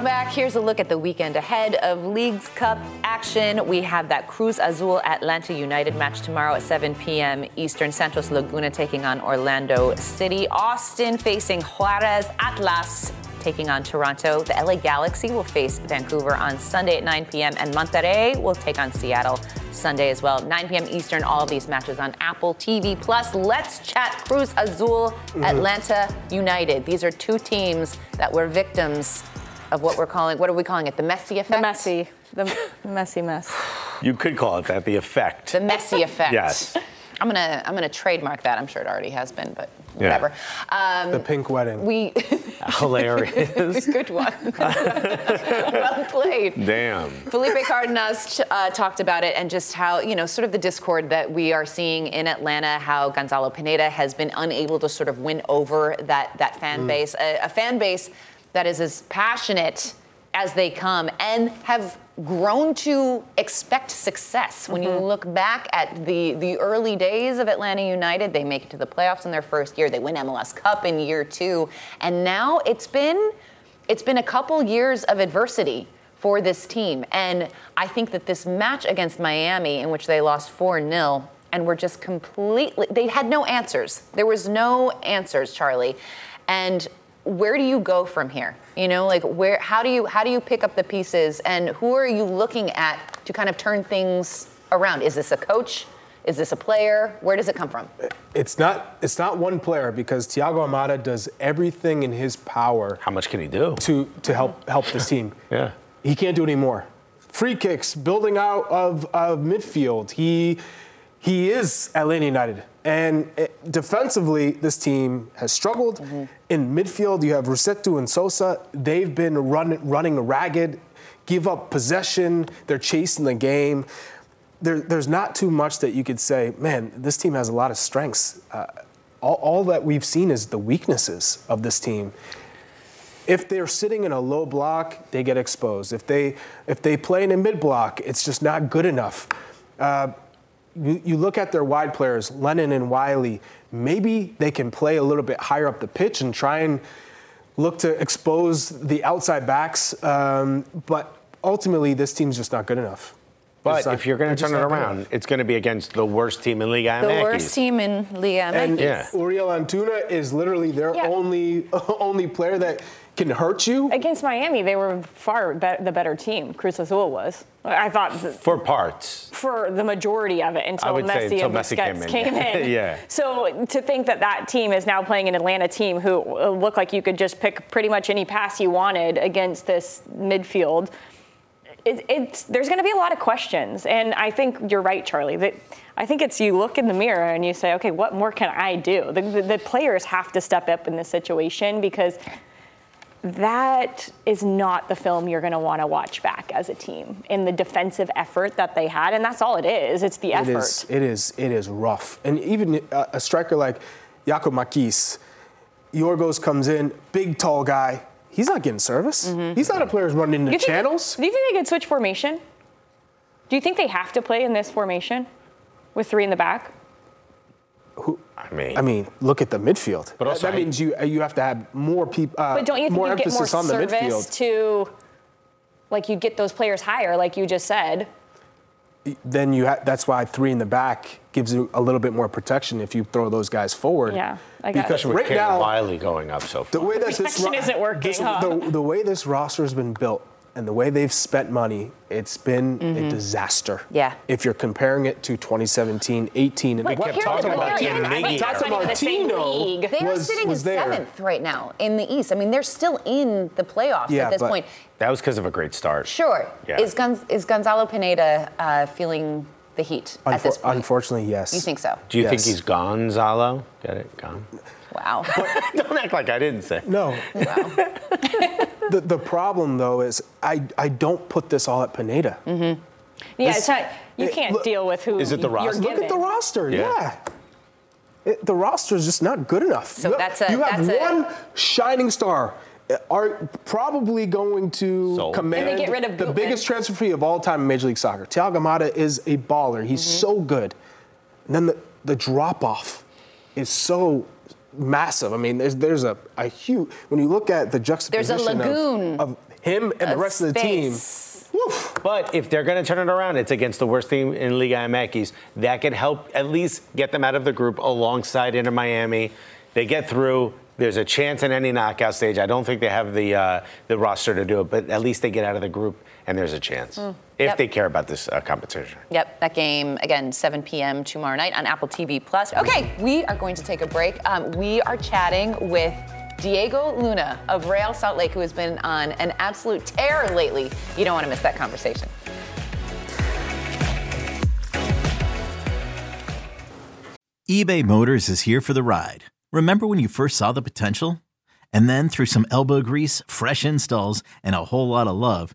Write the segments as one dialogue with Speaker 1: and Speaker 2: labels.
Speaker 1: Welcome back. Here's a look at the weekend ahead of Leagues Cup action. We have that Cruz Azul Atlanta United match tomorrow at 7 p.m. Eastern. Santos Laguna taking on Orlando City. Austin facing Juarez. Atlas taking on Toronto. The LA Galaxy will face Vancouver on Sunday at 9 p.m. and Monterrey will take on Seattle Sunday as well. 9 p.m. Eastern. All of these matches on Apple TV Plus. Let's chat Cruz Azul, mm-hmm. Atlanta United. These are two teams that were victims of what we're calling, what are we calling it? The Messi effect?
Speaker 2: The messy, the messy mess.
Speaker 3: You could call it that, the effect.
Speaker 1: The Messi effect.
Speaker 3: yes.
Speaker 1: I'm gonna I'm gonna trademark that. I'm sure it already has been, but whatever.
Speaker 4: Yeah. Um, the pink wedding.
Speaker 1: We
Speaker 3: hilarious.
Speaker 1: Good one. well played.
Speaker 3: Damn.
Speaker 1: Felipe Cardenas uh, talked about it and just how you know sort of the discord that we are seeing in Atlanta. How Gonzalo Pineda has been unable to sort of win over that that fan mm. base, a, a fan base that is as passionate as they come and have grown to expect success. When mm-hmm. you look back at the, the early days of Atlanta United, they make it to the playoffs in their first year. They win MLS Cup in year two. And now it's been it's been a couple years of adversity for this team. And I think that this match against Miami, in which they lost 4 0, and were just completely, they had no answers. There was no answers, Charlie. And where do you go from here? You know, like where how do you how do you pick up the pieces and who are you looking at to kind of turn things around? Is this a coach? Is this a player? Where does it come from?
Speaker 4: It's not it's not one player because Thiago Almada does everything in his power.
Speaker 3: How much can he do?
Speaker 4: To to help help this team.
Speaker 3: yeah.
Speaker 4: He can't do anymore. Free kicks, building out of, of midfield. He he is Atlanta United. And it, defensively, this team has struggled. Mm-hmm. In midfield, you have Rossetto and Sosa. They've been run, running ragged, give up possession, they're chasing the game. There, there's not too much that you could say, man, this team has a lot of strengths. Uh, all, all that we've seen is the weaknesses of this team if they're sitting in a low block, they get exposed. If they if they play in a mid block, it's just not good enough. Uh, you, you look at their wide players, Lennon and Wiley, maybe they can play a little bit higher up the pitch and try and look to expose the outside backs. Um, but ultimately, this team's just not good enough.
Speaker 3: But not, if you're going to turn it around, it's going to be against the worst team in Liga MX.
Speaker 1: The worst team in Liga MX.
Speaker 4: And yeah. Uriel Antuna is literally their yeah. only only player that can hurt you.
Speaker 2: Against Miami, they were far be- the better team. Cruz Azul was. I thought
Speaker 3: for parts.
Speaker 2: For the majority of it until Messi and Messi came in. Came in.
Speaker 3: yeah.
Speaker 2: So to think that that team is now playing an Atlanta team who uh, looked like you could just pick pretty much any pass you wanted against this midfield. It, it's there's going to be a lot of questions, and I think you're right, Charlie. That I think it's you look in the mirror and you say, okay, what more can I do? The, the, the players have to step up in this situation because that is not the film you're going to want to watch back as a team in the defensive effort that they had and that's all it is it's the effort
Speaker 4: it is it is, it is rough. And even a, a striker like Giakoumakis Yorgos comes in big tall guy. He's not getting service. Mm-hmm. he's not a player who's running into channels.
Speaker 2: do you think they could switch formation? Do you think they have to play in this formation with three in the back
Speaker 4: who, I mean, I mean, look at the midfield. But also, that means you you have to have more people. Uh,
Speaker 2: but don't you think
Speaker 4: more
Speaker 2: you get
Speaker 4: emphasis
Speaker 2: more
Speaker 4: on the midfield
Speaker 2: to, like, you get those players higher, like you just said.
Speaker 4: Then you ha- that's why three in the back gives you a little bit more protection if you throw those guys forward.
Speaker 2: Yeah, I guess.
Speaker 3: Because right now, Wiley going up so far.
Speaker 2: The way that this ro- isn't working. This,
Speaker 4: huh? the, the way this roster has been built and the way they've spent money, it's been
Speaker 1: Mm-hmm.
Speaker 4: a disaster.
Speaker 1: Yeah.
Speaker 4: If you're comparing it to 2017, 18, and
Speaker 1: But
Speaker 4: we
Speaker 1: kept
Speaker 4: kept
Speaker 1: talking
Speaker 4: talking
Speaker 1: about
Speaker 4: about
Speaker 1: Tim
Speaker 4: Tim
Speaker 1: Nagy.
Speaker 4: Nagy. Tata
Speaker 2: Running the same
Speaker 4: Martino
Speaker 2: league.
Speaker 1: They are sitting
Speaker 4: was there.
Speaker 1: seventh right now in the East. I mean, they're still in the playoffs
Speaker 4: Yeah,
Speaker 1: at this
Speaker 4: but-
Speaker 1: point.
Speaker 3: That was because of a great start.
Speaker 1: Sure.
Speaker 3: Yeah.
Speaker 1: Is, Gonz- is Gonzalo Pineda uh, feeling the heat at this point?
Speaker 4: Unfortunately, yes.
Speaker 1: You think so?
Speaker 3: Do you think
Speaker 4: Yes.
Speaker 3: he's Gonzalo? Get it? Gone?
Speaker 1: Wow.
Speaker 3: Don't act like I didn't say.
Speaker 4: No.
Speaker 1: wow.
Speaker 4: The, the problem, though, is I, I don't put this all at Pineda.
Speaker 2: Yeah,
Speaker 4: This-
Speaker 2: it's not, you
Speaker 4: it-
Speaker 2: can't
Speaker 4: look-
Speaker 2: deal with who
Speaker 3: Is it the
Speaker 2: you're
Speaker 3: roster?
Speaker 4: Look at the roster.
Speaker 3: Yeah.
Speaker 4: Yeah. It, the roster is just not good enough.
Speaker 1: So
Speaker 4: you
Speaker 1: that's
Speaker 4: have,
Speaker 1: a-
Speaker 4: you have
Speaker 1: that's a-
Speaker 4: one shining star. uh, Are probably going to
Speaker 3: Sold.
Speaker 4: command
Speaker 2: And they get rid of
Speaker 4: the
Speaker 2: Gutman.
Speaker 4: biggest transfer fee of all time in Major League Soccer. Thiago Almada is a baller. He's
Speaker 1: Mm-hmm.
Speaker 4: so good. And then the, the drop off is so massive. I mean, there's there's a, a huge when you look at the juxtaposition of-
Speaker 1: lagoon
Speaker 4: of, him and the
Speaker 1: of
Speaker 4: rest of the team. woof.
Speaker 3: But if they're going to turn it around, it's against the worst team in Liga MX. That could help at least get them out of the group alongside Inter Miami. They get through. There's a chance in any knockout stage. I don't think they have the uh, the roster to do it, but at least they get out of the group, and there's a chance if
Speaker 1: Hmm. Yep.
Speaker 3: they care about this uh, competition.
Speaker 1: Yep, that game again, 7 p.m. tomorrow night on Apple TV Plus. Okay, we are going to take a break. Um, we are chatting with Diego Luna of Real Salt Lake, who has been on an absolute tear lately. You don't want to miss that conversation.
Speaker 5: eBay Motors is here for the ride. Remember when you first saw the potential? And then through some elbow grease, fresh installs, and a whole lot of love,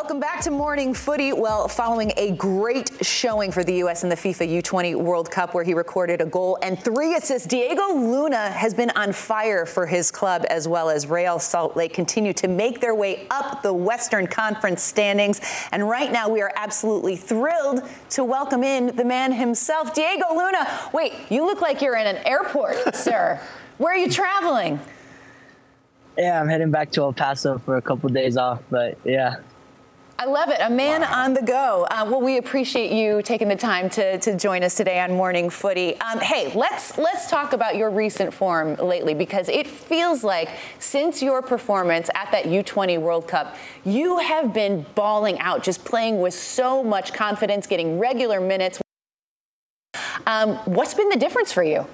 Speaker 1: Welcome back to Morning Footy. Well, following a great showing for the U.S. in the FIFA U20 World Cup, where he recorded a goal and three assists, Diego Luna has been on fire for his club as well as Real Salt Lake continue to make their way up the Western Conference standings. And right now, we are absolutely thrilled to welcome in the man himself, Diego Luna. Wait, you look like you're in an airport, sir. Where are you traveling?
Speaker 6: Yeah, I'm heading back to El Paso for a couple days off, but yeah.
Speaker 1: I love it. A man on the go. Uh, well, we appreciate you taking the time to, to join us today on Morning Footy. Um, hey, let's let's talk about your recent form lately because it feels like since your performance at that U20 World Cup, you have been balling out, just playing with so much confidence, getting regular minutes. Um, what's been the difference for you?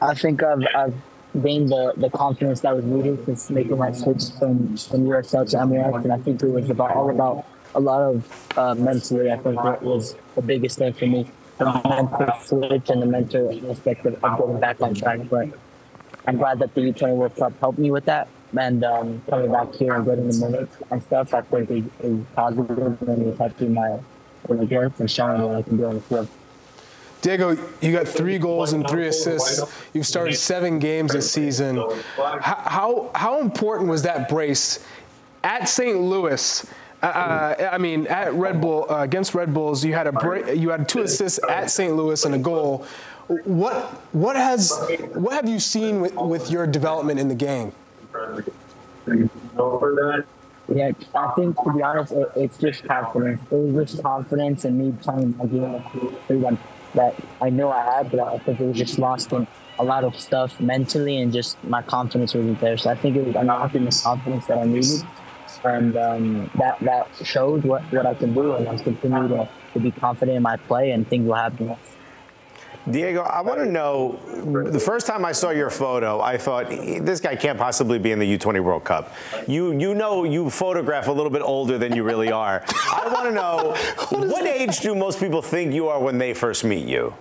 Speaker 6: I think I've, I've gained the, the confidence that was needed since making that switch from, from USL to MLS. And I think it was about all about a lot of uh, mentally, I think that was the biggest thing for me. The mental switch and the mental aspect of, getting back on track. But I'm glad that the U20 World Cup helped me with that. And um, coming back here and getting the minutes and stuff, I think is positive and it's helping my, my growth and showing what I can do on the field.
Speaker 4: Diego, you got three goals and three assists. You've started seven games this season. How, how, how important was that brace at St. Louis? Uh, I mean, at Red Bull uh, against Red Bulls, you had a bra- you had two assists at St. Louis and a goal. What what has what have you seen with, with your development in the game?
Speaker 6: Yeah, I think to be honest, it, it's just confidence. It was just confidence and me playing my game of freedom that I know I had, but I think it was just lost in a lot of stuff mentally and just my confidence wasn't there. So I think it was unlocking the confidence that I needed. And um, that that shows what, what I can do, and I continue to, to be confident in my play, and things will happen.
Speaker 3: Diego, I want to know the first time I saw your photo, I thought this guy can't possibly be in the U20 World Cup. You you know you photograph a little bit older than you really are. I want to know what age do most people think you are when they first meet you?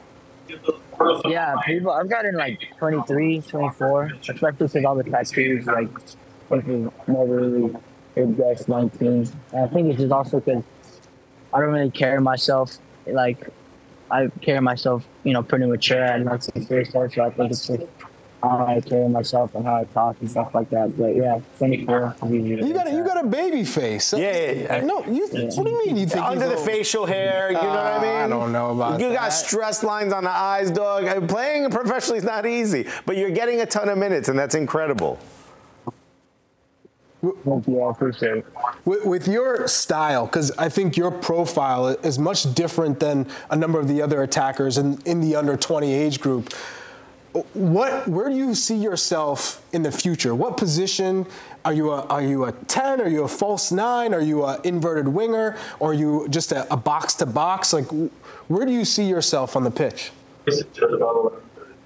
Speaker 6: Yeah, people. I've gotten like 23, 24, especially with all the tattoos. Like, people never really would guess 19. And I think it's just also because I don't really care myself like I carry myself, you know, pretty mature and like six years old. So I think it's just how I carry myself and how I talk and stuff like that. But yeah, 24.
Speaker 4: You got a, you got a baby face.
Speaker 3: Yeah, yeah, yeah.
Speaker 4: No, you.
Speaker 6: Yeah.
Speaker 4: What do you mean? You think
Speaker 3: Under
Speaker 4: he's
Speaker 3: the
Speaker 4: a-
Speaker 3: facial hair, you know what I
Speaker 4: Uh,
Speaker 3: mean?
Speaker 4: I don't know about
Speaker 3: You got
Speaker 4: that.
Speaker 3: stress lines on the eyes, dog. Uh, Playing professionally is not easy, but you're getting a ton of minutes, and that's incredible.
Speaker 6: Thank you. I appreciate it.
Speaker 4: With, with your style, because I think your profile is much different than a number of the other attackers in, in the under 20 age group. What, where do you see yourself in the future? What position are you? A, are you a 10? Are you a false nine? Are you an inverted winger? Or are you just a, a box to box? Like, where do you see yourself on the pitch?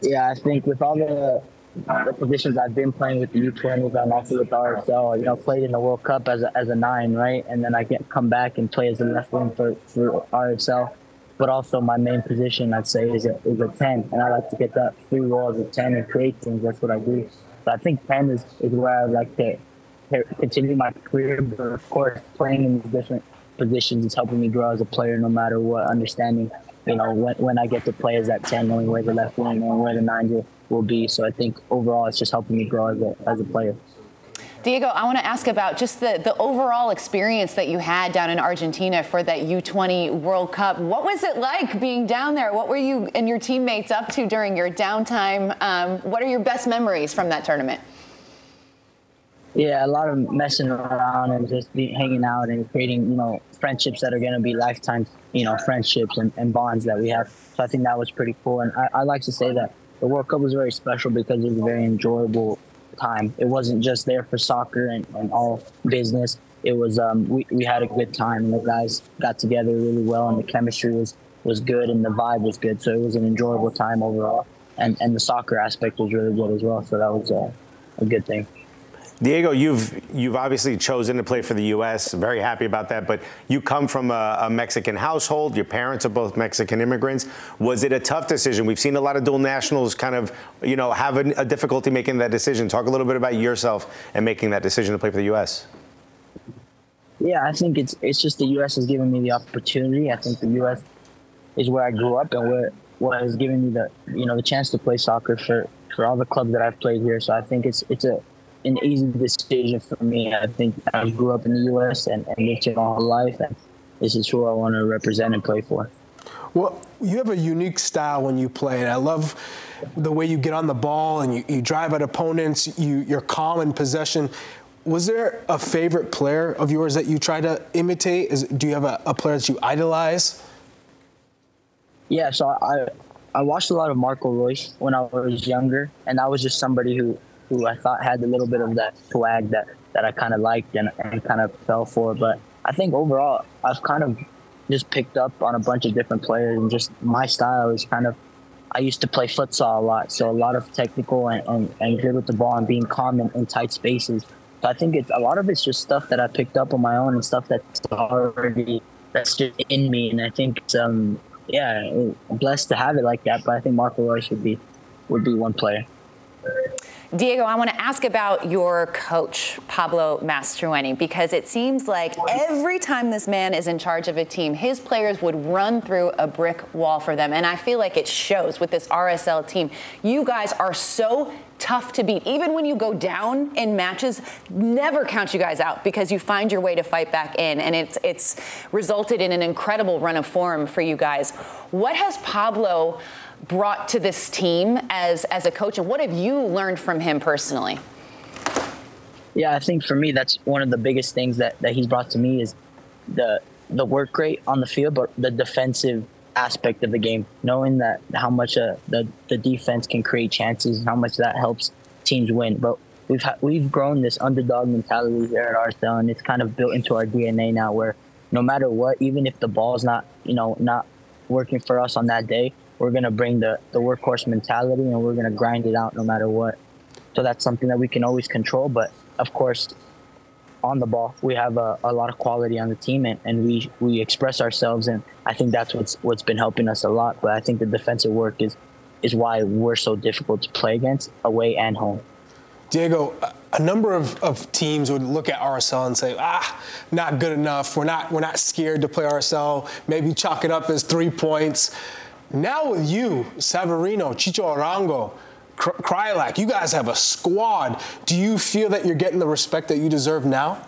Speaker 6: Yeah, I think with all the, the positions I've been playing with the U20s and also with RSL, you know, played in the World Cup as a, as a nine, right? And then I get come back and play as a left wing for, for RSL. But also my main position, I'd say, is a, is a 10. And I like to get that free role as a 10 and create things. That's what I do. So I think 10 is, is where I'd like to continue my career. But of course, playing in these different positions is helping me grow as a player no matter what, understanding you know, when, when I get to play as that 10, knowing where the left wing and where the nine will, will be. So I think overall it's just helping me grow as a, as a player.
Speaker 1: Diego, I want to ask about just the, the overall experience that you had down in Argentina for that U20 World Cup. What was it like being down there? What were you and your teammates up to during your downtime? Um, what are your best memories from that tournament?
Speaker 6: Yeah, a lot of messing around and just be hanging out and creating, you know, friendships that are going to be lifetime, you know, friendships and, and bonds that we have. So I think that was pretty cool. And I, I like to say that the World Cup was very special because it was a very enjoyable time. It wasn't just there for soccer and, and all business. It was, um, we, we had a good time and the guys got together really well and the chemistry was, was good and the vibe was good. So it was an enjoyable time overall. And, and the soccer aspect was really good as well. So that was uh, a good thing.
Speaker 3: Diego, you've you've obviously chosen to play for the U.S. Very happy about that. But you come from a, a, Mexican household. Your parents are both Mexican immigrants. Was it a tough decision? We've seen a lot of dual nationals kind of, you know, have a, a difficulty making that decision. Talk a little bit about yourself and making that decision to play for the U.S.
Speaker 6: Yeah, I think it's it's just the U.S. has given me the opportunity. I think the U.S. is where I grew up and where what has given me the you know the chance to play soccer for for all the clubs that I've played here. So I think it's it's a an easy decision for me. I think I grew up in the U.S. and, and lived here my whole life, and this is who I want to represent and play for.
Speaker 4: Well, you have a unique style when you play, and I love the way you get on the ball and you, you drive at opponents. You, you're calm in possession. Was there a favorite player of yours that you try to imitate? Is, do you have a, a player that you idolize?
Speaker 6: Yeah, so I I watched a lot of Marco Reus when I was younger, and I was just somebody who who I thought had a little bit of that swag that, that I kind of liked and, and kind of fell for. But I think overall, I've kind of just picked up on a bunch of different players and just my style is kind of. I used to play futsal a lot, so a lot of technical and, and, and good with the ball and being calm in, in tight spaces. So I think it's a lot of it's just stuff that I picked up on my own and stuff that's already that's just in me. And I think um yeah, I'm blessed to have it like that. But I think Marco Reus would be would be one player.
Speaker 1: Diego, I want to ask about your coach, Pablo Mastroeni, because it seems like every time this man is in charge of a team, his players would run through a brick wall for them. And I feel like it shows with this RSL team. You guys are so tough to beat. Even when you go down in matches, never count you guys out because you find your way to fight back in. And it's it's resulted in an incredible run of form for you guys. What has Pablo brought to this team as as a coach and what have you learned from him personally?
Speaker 6: Yeah i think for me that's one of the biggest things that that he's brought to me is the the work rate on the field but the defensive aspect of the game knowing that how much uh, the the defense can create chances and how much that helps teams win. But we've ha- we've grown this underdog mentality here at RSL and it's kind of built into our DNA now where no matter what even if the ball's not you know not working for us on that day we're gonna bring the the workhorse mentality and we're gonna grind it out no matter what. So that's something that we can always control. But of course, on the ball, we have a, a lot of quality on the team, and, and we we express ourselves, and I think that's what's what's been helping us a lot. But I think the defensive work is is why we're so difficult to play against away and home.
Speaker 4: Diego, a number of, of teams would look at RSL and say, ah, not good enough. We're not, we're not scared to play RSL. Maybe chalk it up as three points. Now with you, Savarino, Chicho Arango, Kreilach, you guys have a squad. Do you feel that you're getting the respect that you deserve now?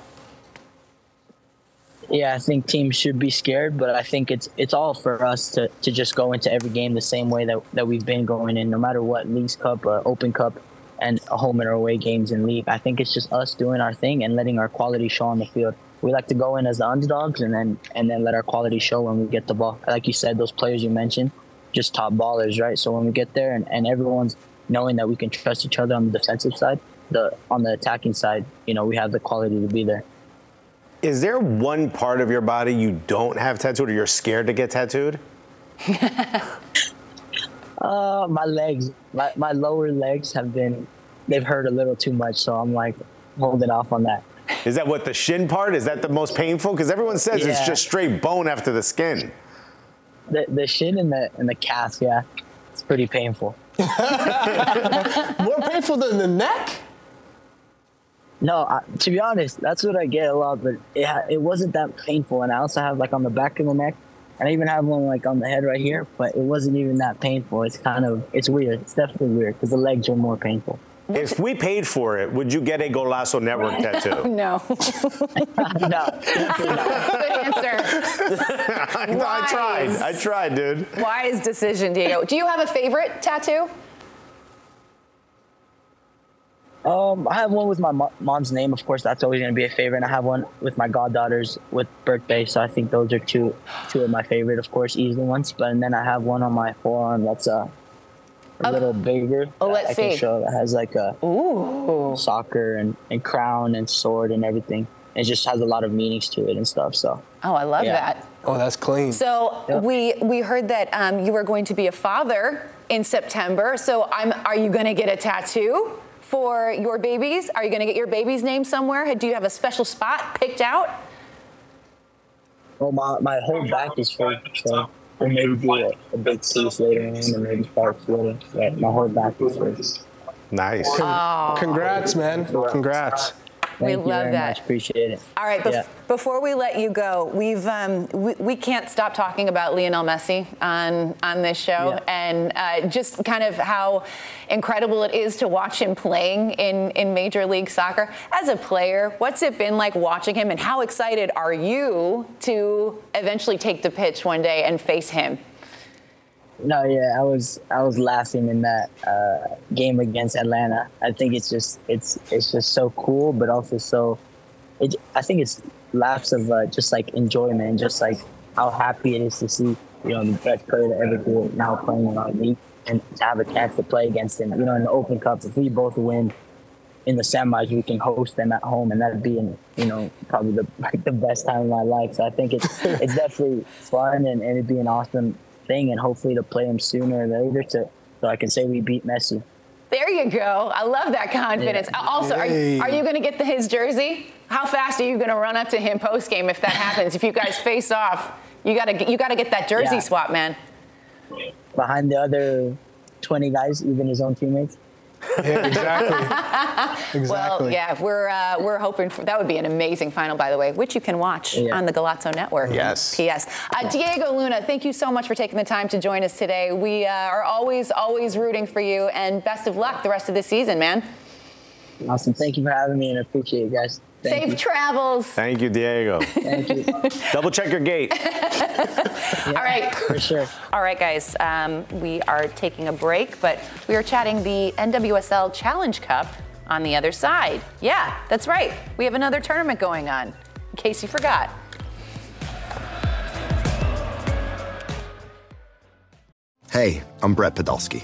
Speaker 6: Yeah, I think teams should be scared, but I think it's it's all for us to, to just go into every game the same way that, that we've been going in, no matter what Leagues Cup, uh, Open Cup, and home and away games in league. I think it's just us doing our thing and letting our quality show on the field. We like to go in as the underdogs and then and then let our quality show when we get the ball. Like you said, those players you mentioned, just top ballers, right? So when we get there and, and everyone's knowing that we can trust each other on the defensive side, the on the attacking side, you know, we have the quality to be there.
Speaker 3: Is there one part of your body you don't have tattooed or you're scared to get tattooed?
Speaker 6: uh, my legs, my, my lower legs have been, they've hurt a little too much. So I'm like holding off on that.
Speaker 3: Is that what the shin part? Is that the most painful? Because everyone says yeah. it's just straight bone after the skin.
Speaker 6: The, the shin and the and the calf, yeah, it's pretty painful.
Speaker 4: More painful than the neck?
Speaker 6: No, I, to be honest, that's what I get a lot, but it, it wasn't that painful. And I also have like on the back of the neck, and I even have one like on the head right here, but it wasn't even that painful. It's kind of, it's weird. It's definitely weird because the legs are more painful.
Speaker 3: If we paid for it, would you get a Golazo Network tattoo?
Speaker 1: no.
Speaker 6: no.
Speaker 1: Good answer.
Speaker 3: I tried. I tried, dude.
Speaker 1: Wise decision, Diego. Do you have a favorite tattoo?
Speaker 6: Um, I have one with my mom's name. Of course, that's always going to be a favorite. And I have one with my goddaughters with birthday. So I think those are two two of my favorite, of course, easy ones. But and then I have one on my forearm that's a, a little bigger.
Speaker 1: Oh, let's
Speaker 6: I
Speaker 1: see.
Speaker 6: Can show that has like a
Speaker 1: Ooh.
Speaker 6: soccer and, and crown and sword and everything. It just has a lot of meanings to it and stuff. So.
Speaker 1: Oh, I love
Speaker 6: Yeah.
Speaker 1: that.
Speaker 4: Oh, that's clean.
Speaker 1: So
Speaker 6: Yep.
Speaker 1: we we heard that um, you were going to be a father in September. So I'm. Are you going to get a tattoo for your babies? Are you going to get your baby's name somewhere? Do you have a special spot picked out?
Speaker 6: Well, my, my whole back is full, so we'll maybe do a, a big piece later on and maybe start later. But my whole back is full.
Speaker 3: Nice.
Speaker 4: Congrats, man. Congrats.
Speaker 1: We
Speaker 6: Thank you
Speaker 1: love that.
Speaker 6: Much. Appreciate it.
Speaker 1: All right, bef-
Speaker 6: Yeah.
Speaker 1: before we let you go, we've um, we, we can't stop talking about Lionel Messi on on this show,
Speaker 6: Yeah.
Speaker 1: and uh, just kind of how incredible it is to watch him playing in in Major League Soccer. As a player, what's it been like watching him, and how excited are you to eventually take the pitch one day and face him?
Speaker 6: No, yeah, I was I was laughing in that uh, game against Atlanta. I think it's just it's it's just so cool, but also so. It, I think it's laughs of uh, just like enjoyment, just like how happy it is to see you know the best player to ever do it now playing in our league, and to have a chance to play against him. You know, in the Open Cup, if we both win in the semis, we can host them at home, and that'd be, you know, probably the like the best time of my life. So I think it's it's definitely fun, and, and it'd be an awesome thing, and hopefully to play him sooner or later to so I can say we beat Messi.
Speaker 1: There you go. I love that confidence. Also, are,
Speaker 4: Yay.
Speaker 1: are you going to get the, his jersey? How fast are you going to run up to him post game if that happens? if you guys face off, you got to you got to get that jersey
Speaker 6: Yeah.
Speaker 1: swap, man.
Speaker 6: Behind the other twenty guys, even his own teammates.
Speaker 4: Yeah, exactly. exactly.
Speaker 1: Well, yeah, we're uh, we're hoping for that would be an amazing final, by the way, which you can watch
Speaker 6: Yeah.
Speaker 1: on the Golazo Network.
Speaker 3: Yes.
Speaker 1: P.S. Uh, Diego Luna, thank you so much for taking the time to join us today. We uh, are always always rooting for you, and best of luck the rest of the season, man.
Speaker 6: Awesome. Thank you for having me, and I appreciate it, guys. Thank
Speaker 1: Safe
Speaker 6: you.
Speaker 1: travels.
Speaker 3: Thank you, Diego.
Speaker 6: Thank you
Speaker 3: Double check your gate.
Speaker 1: All right.
Speaker 6: for sure.
Speaker 1: All right, guys, um, we are taking a break, but we are chatting the NWSL Challenge Cup on the other side. Yeah, that's right. We have another tournament going on, in case you forgot.
Speaker 7: Hey, I'm Brett Podolsky.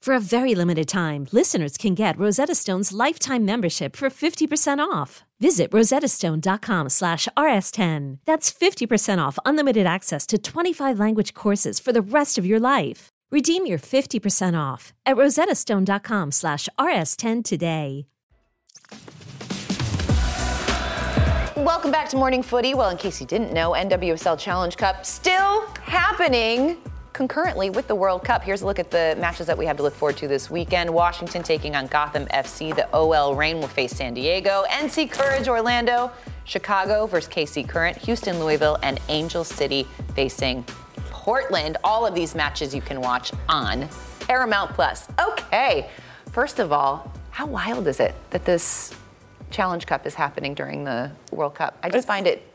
Speaker 8: For a very limited time, listeners can get Rosetta Stone's lifetime membership for 50% off. Visit rosettastone.com slash rs10. That's 50% off unlimited access to 25 language courses for the rest of your life. Redeem your 50% off at rosettastone.com slash rs10 today.
Speaker 1: Welcome back to Morning Footy. Well, in case you didn't know, NWSL Challenge Cup still happening concurrently with the World Cup. Here's a look at the matches that we have to look forward to this weekend. Washington taking on Gotham FC. The OL Reign will face San Diego. NC Courage Orlando. Chicago versus KC Current. Houston Louisville and Angel City facing Portland. All of these matches you can watch on Paramount Plus. Okay, first of all, how wild is it that this Challenge Cup is happening during the World Cup? I just
Speaker 2: It's-
Speaker 1: find it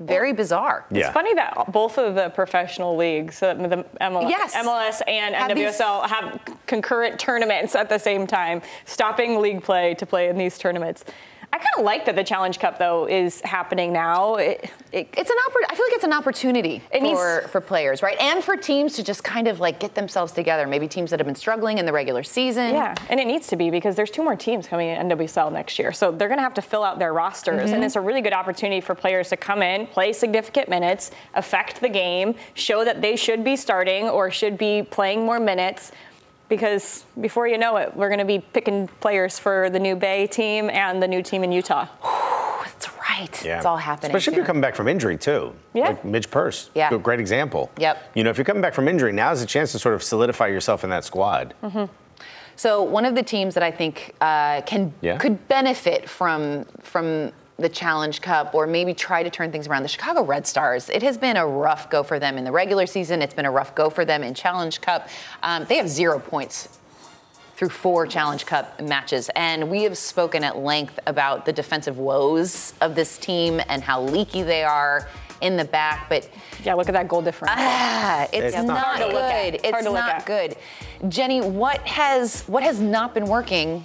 Speaker 1: very bizarre.
Speaker 3: Yeah.
Speaker 2: It's funny that both of the professional leagues, the MLS,
Speaker 1: Yes.
Speaker 2: MLS and
Speaker 1: Have these-
Speaker 2: have concurrent tournaments at the same time, stopping league play to play in these tournaments. I kind of like that the Challenge Cup though is happening now. It, it,
Speaker 1: It's an oppor- I feel like it's an opportunity
Speaker 2: It needs-
Speaker 1: for, for players, right? And for teams to just kind of like get themselves together. Maybe teams that have been struggling in the regular season.
Speaker 2: Yeah, and it needs to be because there's two more teams coming in NWSL next year. So they're going to have to fill out their rosters.
Speaker 1: Mm-hmm.
Speaker 2: And it's a really good opportunity for players to come in, play significant minutes, affect the game, show that they should be starting or should be playing more minutes. Because before you know it, we're going to be picking players for the new Bay team and the new team in Utah.
Speaker 1: That's right.
Speaker 3: Yeah.
Speaker 1: It's all happening.
Speaker 3: Especially if you're coming back from injury too.
Speaker 2: Yeah.
Speaker 3: Like Midge Purce.
Speaker 1: Yeah.
Speaker 3: A great example.
Speaker 1: Yep.
Speaker 3: You know, if you're coming back from injury, now's a chance to sort of solidify yourself in that squad.
Speaker 1: So one of the teams that I think uh, can
Speaker 3: Yeah.
Speaker 1: could benefit from from the Challenge Cup or maybe try to turn things around. The Chicago Red Stars. It has been a rough go for them in the regular season. It's been a rough go for them in Challenge Cup. Um, they have zero points through four Challenge Cup matches. And we have spoken at length about the defensive woes of this team and how leaky they are in the back. But
Speaker 2: Yeah, look at that goal difference.
Speaker 1: ah, it's,
Speaker 3: It's not
Speaker 1: not,
Speaker 2: hard to look at.
Speaker 1: good.
Speaker 2: It's hard
Speaker 1: It's
Speaker 2: to look
Speaker 1: not good. Jenny, what has what has not been working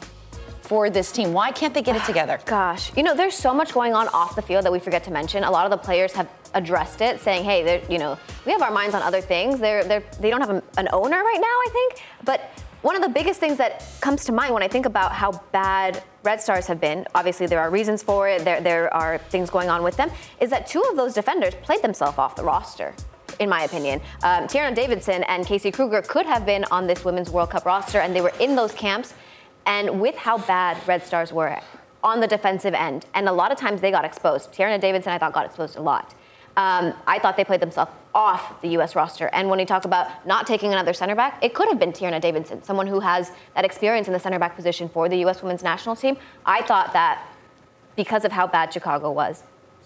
Speaker 1: for this team? Why can't they get it together?
Speaker 9: Gosh, you know, there's so much going on off the field that we forget to mention. A lot of the players have addressed it, saying, "Hey, you know, we have our minds on other things. They're, they're, they don't have a- an owner right now, I think." But one of the biggest things that comes to mind when I think about how bad Red Stars have been, obviously there are reasons for it. There, there are things going on with them. Is that two of those defenders played themselves off the roster? in my opinion. Um, Tierna Davidson and Casey Krueger could have been on this Women's World Cup roster, and they were in those camps. And with how bad Red Stars were on the defensive end, and a lot of times they got exposed. Tierna Davidson, I thought, got exposed a lot. Um, I thought they played themselves off the U.S. roster. And when you talk about not taking another center back, it could have been Tierna Davidson, someone who has that experience in the center back position for the U.S. women's national team. I thought that because of how bad Chicago was,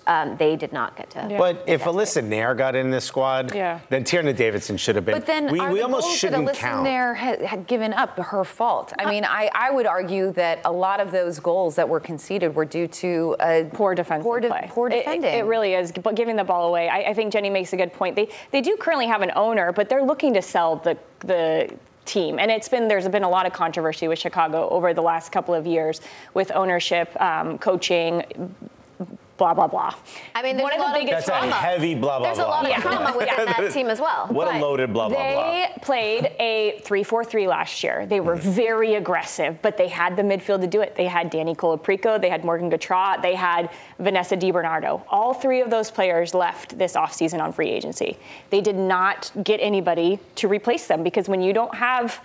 Speaker 9: um, they did not get to.
Speaker 3: But if
Speaker 9: get it.
Speaker 3: Alyssa Naeher got in this squad,
Speaker 2: Yeah.
Speaker 3: then Tierna Davidson should have been.
Speaker 1: But then
Speaker 3: we,
Speaker 1: are
Speaker 3: we
Speaker 1: the
Speaker 3: almost
Speaker 1: goals
Speaker 3: shouldn't
Speaker 1: that Alyssa
Speaker 3: count.
Speaker 1: Naeher had, had given up her fault. I mean, I, I would argue that a lot of those goals that were conceded were due to a
Speaker 2: poor defensive
Speaker 1: poor, de-
Speaker 2: play.
Speaker 1: poor
Speaker 2: It- it-
Speaker 1: defending.
Speaker 2: It, really is. But giving the ball away, I, I think Jenny makes a good point. They they do currently have an owner, but they're looking to sell the the team, and it's been there's been a lot of controversy with Chicago over the last couple of years with ownership, um, coaching. Blah blah blah.
Speaker 9: I mean, there's
Speaker 2: one
Speaker 9: a
Speaker 2: of the
Speaker 9: lot of
Speaker 2: biggest
Speaker 3: That's a heavy blah blah
Speaker 9: There's
Speaker 3: blah.
Speaker 9: a lot of
Speaker 2: Yeah.
Speaker 9: trauma within that team as well.
Speaker 3: What a loaded blah blah
Speaker 2: they
Speaker 3: blah.
Speaker 2: They played a 3-4-3 last year. They were very aggressive, but they had the midfield to do it. They had Dani Colaprico, they had Morgan Gautrat, they had Vanessa DiBernardo. All three of those players left this offseason on free agency. They did not get anybody to replace them because when you don't have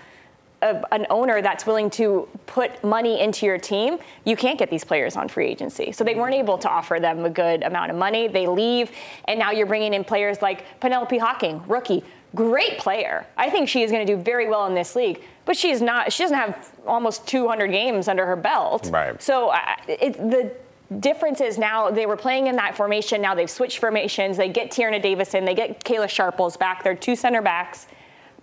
Speaker 2: a, an owner that's willing to put money into your team, you can't get these players on free agency. So they weren't able to offer them a good amount of money. They leave, and now you're bringing in players like Penelope Hocking, rookie, great player. I think she is going to do very well in this league, but she's not. She doesn't have almost 200 games under her belt.
Speaker 3: Right.
Speaker 2: So uh, it, the difference is now they were playing in that formation. Now they've switched formations. They get Tierna Davidson. They get Kayla Sharples back. They're two center backs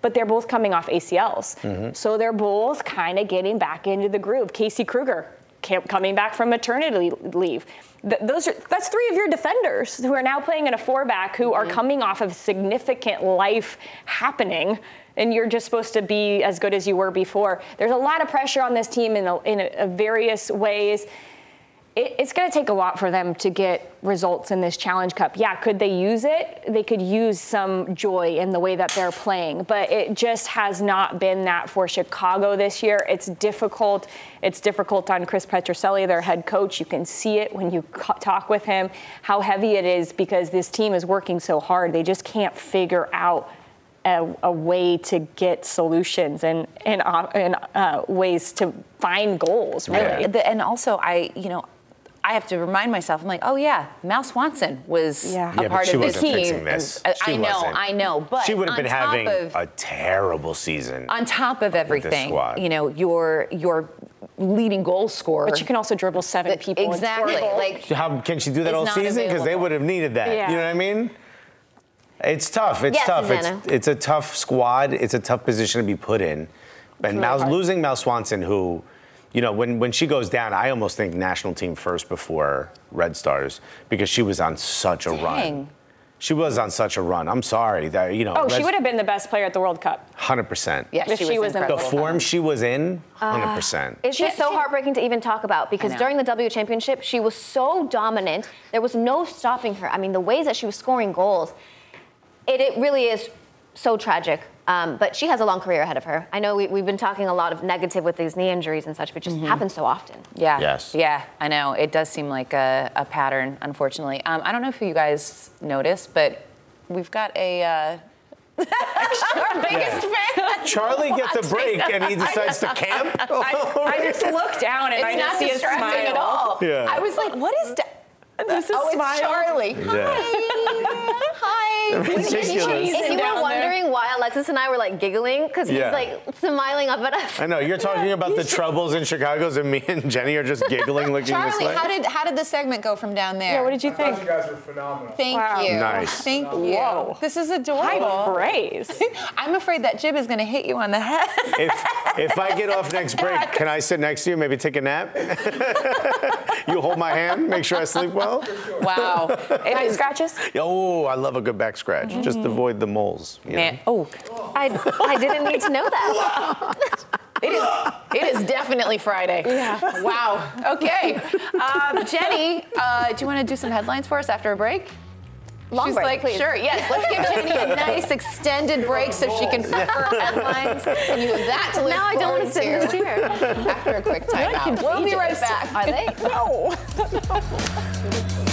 Speaker 2: but they're both coming off ACLs.
Speaker 3: Mm-hmm.
Speaker 2: So they're both kind of getting back into the groove. Casey Krueger coming back from maternity leave. Th- those are, that's three of your defenders who are now playing in a four back who are coming off of significant life happening. And you're just supposed to be as good as you were before. There's a lot of pressure on this team in, a, in a, a various ways it, it's going to take a lot for them to get results in this Challenge Cup. Yeah, could they use it? They could use some joy in the way that they're playing, but it just has not been that for Chicago this year. It's difficult. It's difficult on Chris Petrucelli, their head coach. You can see it when you talk with him how heavy it is because this team is working so hard. They just can't figure out a, a way to get solutions and and, uh, and uh, ways to find goals. Really.
Speaker 1: And, the- and also, I, you know, I have to remind myself. I'm like, oh yeah, Mal Swanson was
Speaker 2: Yeah.
Speaker 1: a
Speaker 3: Yeah, but
Speaker 1: part
Speaker 3: she
Speaker 1: of the
Speaker 3: wasn't
Speaker 1: team.
Speaker 3: fixing this.
Speaker 1: I, I know,
Speaker 3: wasn't.
Speaker 1: I know, but
Speaker 3: she would have been having
Speaker 1: of,
Speaker 3: a terrible season.
Speaker 1: on top of everything.
Speaker 3: squad.
Speaker 1: You know, your your leading goal scorer.
Speaker 2: But you can also dribble seven people.
Speaker 1: exactly.
Speaker 2: a.
Speaker 1: Like
Speaker 3: How can she do that all season? Because they would have needed that.
Speaker 2: Yeah.
Speaker 3: You know what I mean? It's tough. It's
Speaker 9: Yes,
Speaker 3: tough. It's, it's a tough squad. It's a tough position to be put in. And Mal, losing Mal Swanson, who, you know, when, when she goes down, I almost think national team first before Red Stars because she was on such a
Speaker 1: Dang.
Speaker 3: run. She was on such a run. I'm sorry that you know.
Speaker 2: Oh, she would have been the best player at the World Cup.
Speaker 3: Hundred percent.
Speaker 1: yeah,
Speaker 2: If
Speaker 1: she,
Speaker 2: she
Speaker 1: was,
Speaker 2: was in
Speaker 3: The form she was in, uh, hundred percent.
Speaker 9: It's just so heartbreaking to even talk about because during the W Championship, she was so dominant. There was no stopping her. I mean, the ways that she was scoring goals, it, it really is so tragic. Um, but she has a long career ahead of her. I know we, we've been talking a lot of negative with these knee injuries and such, but it just happens so often.
Speaker 1: Yeah.
Speaker 3: Yes.
Speaker 1: Yeah, I know. It does seem like a, a pattern, unfortunately. Um, I don't know if you guys noticed, but we've got a. Uh, our biggest fan.
Speaker 3: Charlie gets a break and he decides to camp.
Speaker 2: I, I just look down and
Speaker 1: It's
Speaker 2: I
Speaker 1: not
Speaker 2: just see a smile.
Speaker 1: at all.
Speaker 3: Yeah.
Speaker 1: I was like, what is that?
Speaker 2: This is
Speaker 1: oh, it's
Speaker 2: smile.
Speaker 1: Charlie.
Speaker 3: Yeah.
Speaker 1: Hi.
Speaker 3: Ridiculous.
Speaker 9: If you
Speaker 2: down
Speaker 9: were
Speaker 2: there.
Speaker 9: wondering why Alexis and I were like giggling, because he's like smiling up at us.
Speaker 3: I know you're talking about the troubles in Chicago's, and me and Jenny are just giggling, looking this
Speaker 1: Charlie,
Speaker 3: way.
Speaker 1: how did how did the segment go from down there?
Speaker 2: Yeah, what did you think?
Speaker 4: You guys are phenomenal.
Speaker 1: Thank
Speaker 2: Wow.
Speaker 1: you.
Speaker 3: Nice.
Speaker 1: Thank you.
Speaker 2: Whoa.
Speaker 1: This is
Speaker 2: High
Speaker 1: adorable.
Speaker 2: praise.
Speaker 1: I'm afraid that jib is going to hit you on the head.
Speaker 3: if if I get off next break, can I sit next to you? Maybe take a nap. you hold my hand, make sure I sleep well.
Speaker 1: wow. It
Speaker 2: Back
Speaker 1: is
Speaker 2: scratches?
Speaker 3: Oh, I love a good back scratch. Just avoid the moles. you know?
Speaker 1: Oh,
Speaker 9: I, I didn't need to know that.
Speaker 1: it is. It is definitely Friday. Yeah. Wow. Okay. Um, Jenny, uh, do you want to do some headlines for us after a break?
Speaker 9: Long
Speaker 1: She's
Speaker 9: break,
Speaker 1: like,
Speaker 9: please.
Speaker 1: sure, yes. Let's give Jenny a nice extended break so she can prepare headlines. And you have that to look
Speaker 9: Now I don't want to
Speaker 1: forward
Speaker 9: sit in this chair.
Speaker 1: After a quick timeout. We'll be right back.
Speaker 9: Are they?
Speaker 2: No.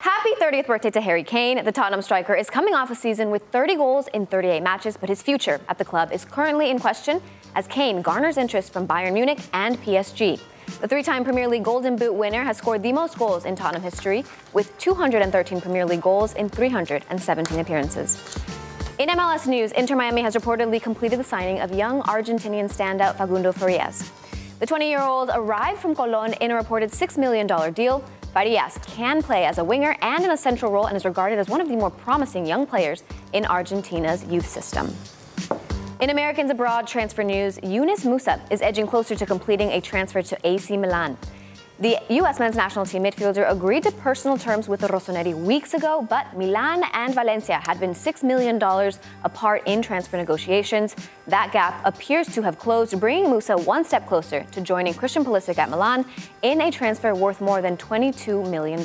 Speaker 9: Happy 30th birthday to Harry Kane. The Tottenham striker is coming off a season with 30 goals in 38 matches, but his future at the club is currently in question as Kane garners interest from Bayern Munich and PSG. The three time Premier League Golden Boot winner has scored the most goals in Tottenham history with 213 Premier League goals in 317 appearances. In MLS news, Inter Miami has reportedly completed the signing of young Argentinian standout Facundo Farias. The 20 year old arrived from Colon in a reported $6 million deal. Farias can play as a winger and in a central role and is regarded as one of the more promising young players in Argentina's youth system. In Americans abroad transfer news, Yunus Musah is edging closer to completing a transfer to AC Milan. The U.S. men's national team midfielder agreed to personal terms with the Rossoneri weeks ago, but Milan and Valencia had been $6 million apart in transfer negotiations. That gap appears to have closed, bringing Musah one step closer to joining Christian Pulisic at Milan in a transfer worth more than $22 million.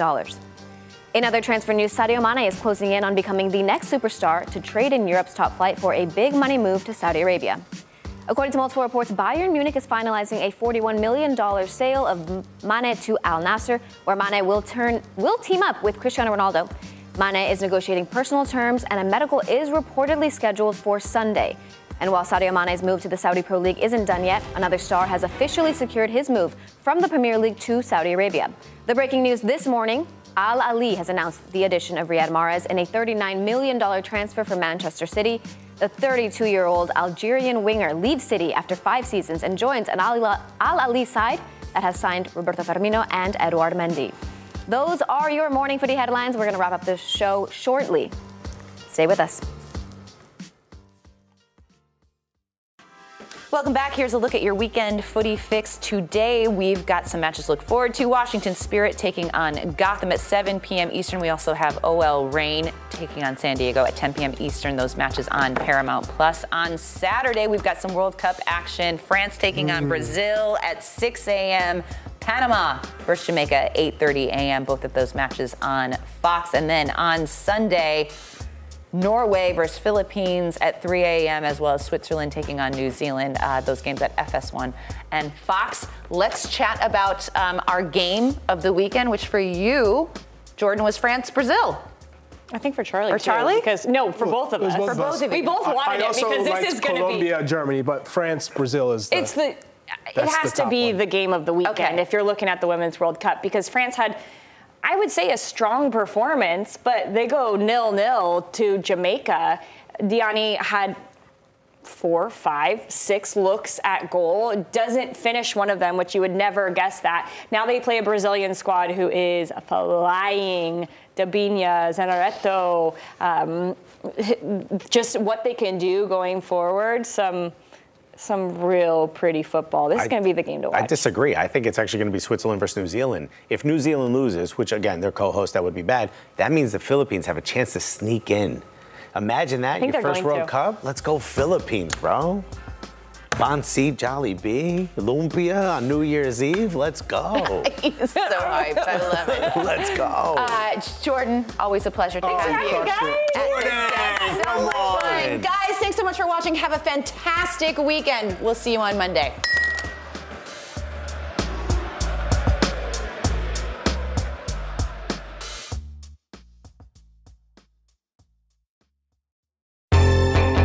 Speaker 9: In other transfer news, Sadio Mane is closing in on becoming the next superstar to trade in Europe's top flight for a big money move to Saudi Arabia. According to multiple reports, Bayern Munich is finalizing a $41 million sale of Mane to Al Nassr, where Mane will turn will team up with Cristiano Ronaldo. Mane is negotiating personal terms, and a medical is reportedly scheduled for Sunday. And while Sadio Mane's move to the Saudi Pro League isn't done yet, another star has officially secured his move from the Premier League to Saudi Arabia. The breaking news this morning Al Ahli has announced the addition of Riyad Mahrez in a $39 million transfer from Manchester City. The 32 year old Algerian winger leaves City after five seasons and joins an Al Ahli side that has signed Roberto Firmino and Edouard Mendy. Those are your morning footy headlines. We're going to wrap up the show shortly. Stay with us.
Speaker 1: Welcome back. Here's a look at your weekend footy fix. Today, we've got some matches to look forward to. Washington Spirit taking on Gotham at 7 p.m. Eastern. We also have OL Reign taking on San Diego at 10 p.m. Eastern. Those matches on Paramount Plus. On Saturday, we've got some World Cup action. France taking mm. on Brazil at 6 a.m. Panama versus Jamaica 8:30 a.m. Both of those matches on Fox. And then on Sunday, Norway versus Philippines at 3 a.m., as well as Switzerland taking on New Zealand. Uh, those games at FS1 and Fox. Let's chat about um, our game of the weekend, which for you, Jordan, was France Brazil.
Speaker 2: I think for Charlie.
Speaker 1: For
Speaker 2: too,
Speaker 1: Charlie?
Speaker 2: Because no, for both of us.
Speaker 4: Both
Speaker 2: for
Speaker 4: of
Speaker 2: both
Speaker 4: us.
Speaker 2: of We both wanted
Speaker 4: I
Speaker 2: it because this is going to be.
Speaker 4: Colombia, Germany, but France, Brazil is. The,
Speaker 2: it's the. It has to be one. the game of the weekend okay. if you're looking at the Women's World Cup because France had I would say a strong performance, but they go nil nil to Jamaica. Diani had four, five, six looks at goal. Doesn't finish one of them, which you would never guess that. Now they play a Brazilian squad who is flying. Debinha, Zaneratto, um, just what they can do going forward. Some some real pretty football. This is going to be the game to watch.
Speaker 3: I disagree. I think it's actually going to be Switzerland versus New Zealand. If New Zealand loses, which again, their co-host, that would be bad, that means the Philippines have a chance to sneak in. Imagine that, your first World to. Cup. Let's go Philippines, bro. Bonsi, B, Lumpia on New Year's Eve. Let's go.
Speaker 1: He's so hyped. I love it.
Speaker 3: Let's go.
Speaker 1: Uh, Jordan, always a pleasure. Thanks
Speaker 3: oh,
Speaker 1: you.
Speaker 3: Jordan, come on.
Speaker 1: Guys, thanks so much for watching. Have a fantastic weekend. We'll see you on Monday.